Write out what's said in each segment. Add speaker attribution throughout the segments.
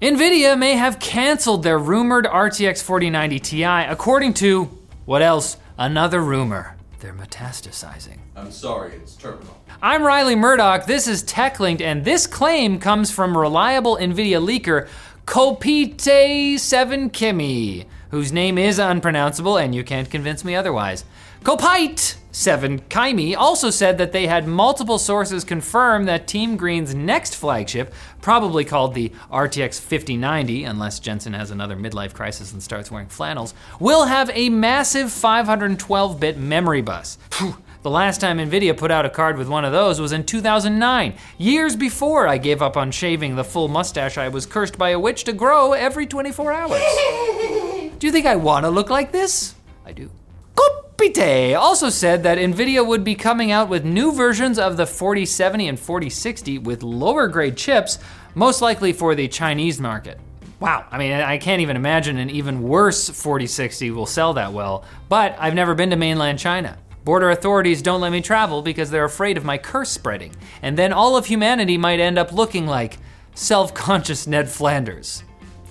Speaker 1: NVIDIA may have canceled their rumored RTX 4090 Ti, according to, what else? Another rumor. They're metastasizing.
Speaker 2: I'm sorry, it's terminal.
Speaker 1: I'm Riley Murdoch, this is TechLinked, and this claim comes from reliable NVIDIA leaker Kopite 7 Kimi, whose name is unpronounceable and you can't convince me otherwise. Kopite 7 Kimi also said that they had multiple sources confirm that Team Green's next flagship, probably called the RTX 5090, unless Jensen has another midlife crisis and starts wearing flannels, will have a massive 512 bit memory bus. Phew. The last time Nvidia put out a card with one of those was in 2009, years before I gave up on shaving the full mustache I was cursed by a witch to grow every 24 hours. do you think I want to look like this? I do. Kopite also said that Nvidia would be coming out with new versions of the 4070 and 4060 with lower grade chips, most likely for the Chinese market. Wow, I mean, I can't even imagine an even worse 4060 will sell that well, but I've never been to mainland China. Border authorities don't let me travel because they're afraid of my curse spreading, and then all of humanity might end up looking like self conscious Ned Flanders.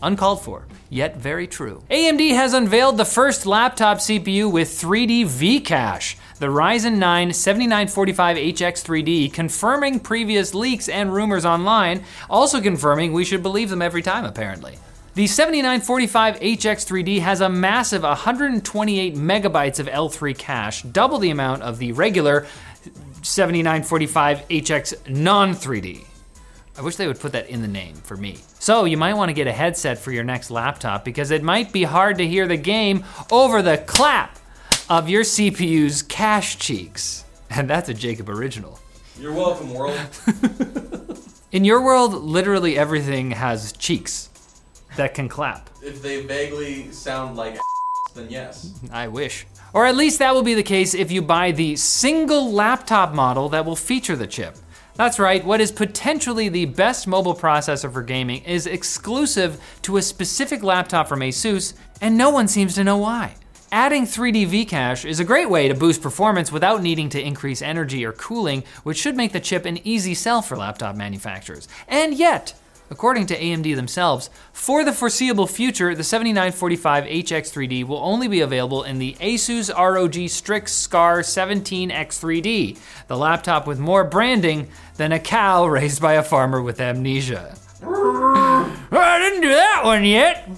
Speaker 1: Uncalled for, yet very true. AMD has unveiled the first laptop CPU with 3D V-Cache, the Ryzen 9 7945HX3D, confirming previous leaks and rumors online, also confirming we should believe them every time, apparently. The 7945 HX3D has a massive 128 megabytes of L3 cache, double the amount of the regular 7945 HX non 3D. I wish they would put that in the name for me. So, you might want to get a headset for your next laptop because it might be hard to hear the game over the clap of your CPU's cache cheeks. And that's a Jacob original.
Speaker 2: You're welcome, world.
Speaker 1: In your world, literally everything has cheeks that can clap.
Speaker 2: if they vaguely sound like then yes.
Speaker 1: I wish. Or at least that will be the case if you buy the single laptop model that will feature the chip. That's right, what is potentially the best mobile processor for gaming is exclusive to a specific laptop from Asus, and no one seems to know why. Adding 3D V-Cache is a great way to boost performance without needing to increase energy or cooling, which should make the chip an easy sell for laptop manufacturers. And yet, According to AMD themselves, for the foreseeable future, the 7945 HX3D will only be available in the Asus ROG Strix Scar 17X3D, the laptop with more branding than a cow raised by a farmer with amnesia. I didn't do that one yet.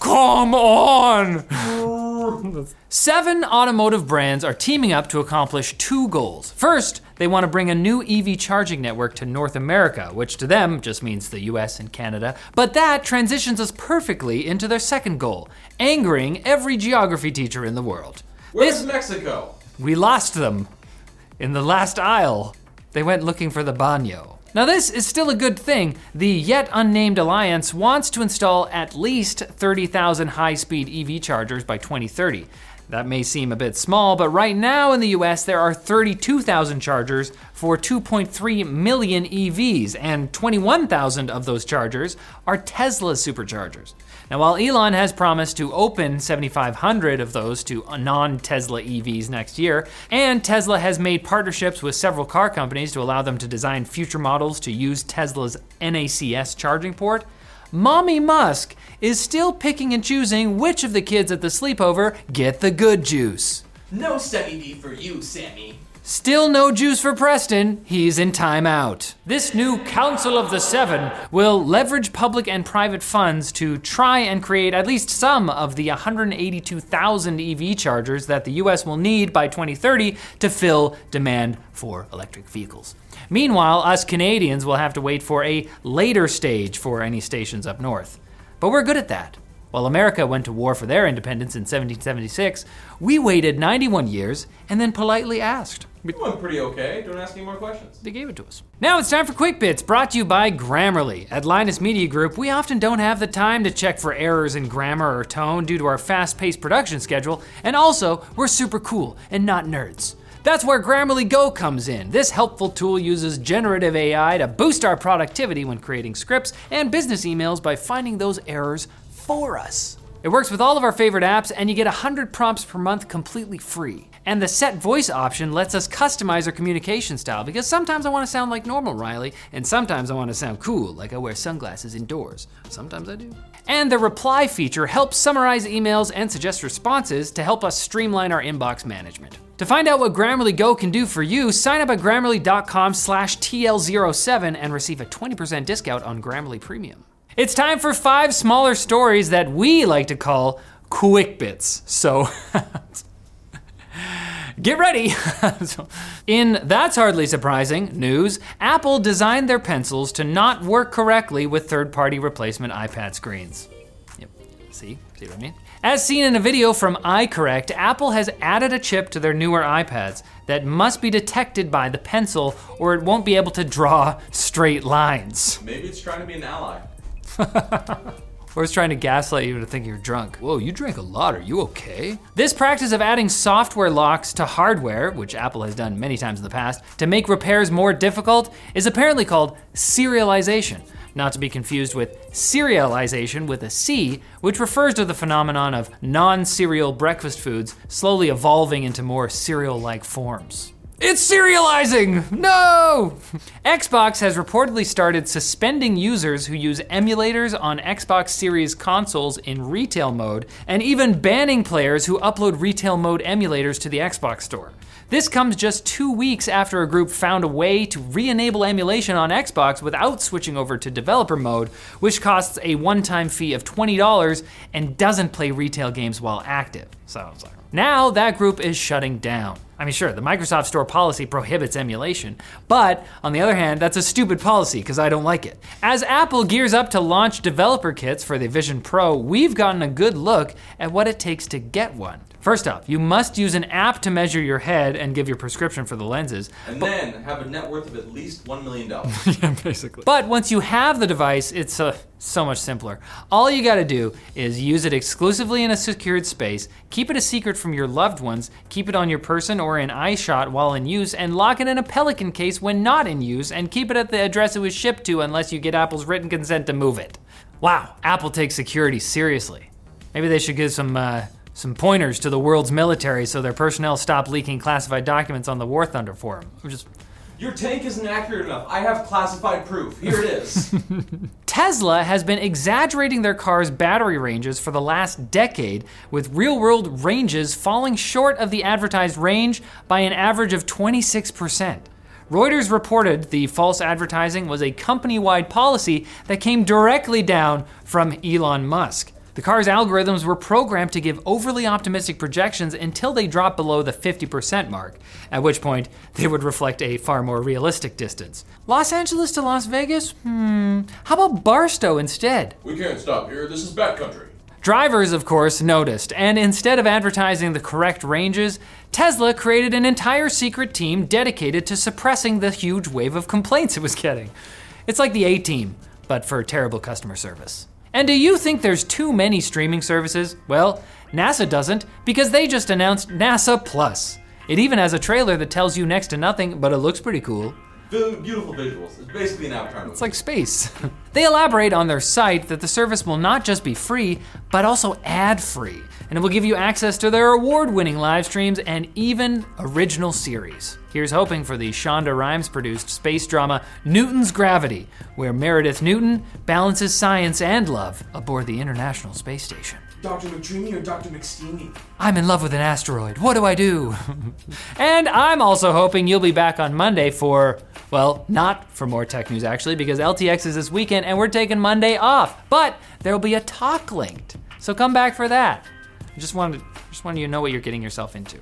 Speaker 1: Come on. Seven automotive brands are teaming up to accomplish two goals. First, they want to bring a new EV charging network to North America, which to them just means the US and Canada. But that transitions us perfectly into their second goal angering every geography teacher in the world.
Speaker 2: Where's Mexico?
Speaker 1: We lost them in the last aisle. They went looking for the baño. Now, this is still a good thing. The yet unnamed alliance wants to install at least 30,000 high speed EV chargers by 2030. That may seem a bit small, but right now in the US, there are 32,000 chargers for 2.3 million EVs, and 21,000 of those chargers are Tesla superchargers. Now, while Elon has promised to open 7,500 of those to non Tesla EVs next year, and Tesla has made partnerships with several car companies to allow them to design future models to use Tesla's NACS charging port, Mommy Musk is still picking and choosing which of the kids at the sleepover get the good juice.
Speaker 2: No Semi D for you, Sammy.
Speaker 1: Still no juice for Preston, he's in timeout. This new Council of the Seven will leverage public and private funds to try and create at least some of the 182,000 EV chargers that the US will need by 2030 to fill demand for electric vehicles. Meanwhile, us Canadians will have to wait for a later stage for any stations up north. But we're good at that. While America went to war for their independence in 1776, we waited 91 years and then politely asked,
Speaker 2: It went pretty okay. Don't ask any more questions.
Speaker 1: They gave it to us. Now it's time for Quick Bits, brought to you by Grammarly. At Linus Media Group, we often don't have the time to check for errors in grammar or tone due to our fast paced production schedule, and also, we're super cool and not nerds. That's where Grammarly Go comes in. This helpful tool uses generative AI to boost our productivity when creating scripts and business emails by finding those errors for us. It works with all of our favorite apps, and you get 100 prompts per month completely free. And the set voice option lets us customize our communication style because sometimes I want to sound like normal Riley, and sometimes I want to sound cool, like I wear sunglasses indoors. Sometimes I do. And the reply feature helps summarize emails and suggest responses to help us streamline our inbox management. To find out what Grammarly Go can do for you, sign up at grammarly.com slash TL07 and receive a 20% discount on Grammarly Premium. It's time for five smaller stories that we like to call quick bits. So get ready. In That's Hardly Surprising news, Apple designed their pencils to not work correctly with third party replacement iPad screens. Yep. See? See what I mean? As seen in a video from iCorrect, Apple has added a chip to their newer iPads that must be detected by the pencil or it won't be able to draw straight lines.
Speaker 2: Maybe it's trying to be an ally.
Speaker 1: Or it's trying to gaslight you into thinking you're drunk. Whoa, you drank a lot. Are you okay? This practice of adding software locks to hardware, which Apple has done many times in the past, to make repairs more difficult, is apparently called serialization. Not to be confused with cerealization with a C, which refers to the phenomenon of non cereal breakfast foods slowly evolving into more cereal like forms. It's cerealizing! No! Xbox has reportedly started suspending users who use emulators on Xbox Series consoles in retail mode, and even banning players who upload retail mode emulators to the Xbox Store. This comes just two weeks after a group found a way to re enable emulation on Xbox without switching over to developer mode, which costs a one time fee of $20 and doesn't play retail games while active. So like, now that group is shutting down. I mean, sure, the Microsoft Store policy prohibits emulation, but on the other hand, that's a stupid policy because I don't like it. As Apple gears up to launch developer kits for the Vision Pro, we've gotten a good look at what it takes to get one. First off, you must use an app to measure your head and give your prescription for the lenses.
Speaker 2: And then have a net worth of at least $1 million.
Speaker 1: yeah, basically. But once you have the device, it's uh, so much simpler. All you gotta do is use it exclusively in a secured space, keep it a secret from your loved ones, keep it on your person or in iShot while in use, and lock it in a Pelican case when not in use, and keep it at the address it was shipped to unless you get Apple's written consent to move it. Wow, Apple takes security seriously. Maybe they should give some uh, some pointers to the world's military so their personnel stop leaking classified documents on the War Thunder forum. I'm just
Speaker 2: Your tank isn't accurate enough. I have classified proof. Here it is.
Speaker 1: Tesla has been exaggerating their cars' battery ranges for the last decade, with real world ranges falling short of the advertised range by an average of 26%. Reuters reported the false advertising was a company wide policy that came directly down from Elon Musk. The car's algorithms were programmed to give overly optimistic projections until they dropped below the 50% mark, at which point they would reflect a far more realistic distance. Los Angeles to Las Vegas? Hmm. How about Barstow instead?
Speaker 2: we can't stop here. This is backcountry.
Speaker 1: Drivers, of course, noticed, and instead of advertising the correct ranges, Tesla created an entire secret team dedicated to suppressing the huge wave of complaints it was getting. It's like the A team, but for terrible customer service. And do you think there's too many streaming services? Well, NASA doesn't, because they just announced NASA Plus. It even has a trailer that tells you next to nothing, but it looks pretty cool.
Speaker 2: Beautiful visuals. It's basically an Avatar movie.
Speaker 1: It's like space. they elaborate on their site that the service will not just be free, but also ad free, and it will give you access to their award winning live streams and even original series. Here's hoping for the Shonda Rhimes produced space drama Newton's Gravity, where Meredith Newton balances science and love aboard the International Space Station.
Speaker 2: Dr. McDreamy or Dr. McSteamy?
Speaker 1: I'm in love with an asteroid. What do I do? and I'm also hoping you'll be back on Monday for, well, not for more tech news actually, because LTX is this weekend and we're taking Monday off. But there'll be a TalkLinked. So come back for that. I just wanted just wanted you to know what you're getting yourself into.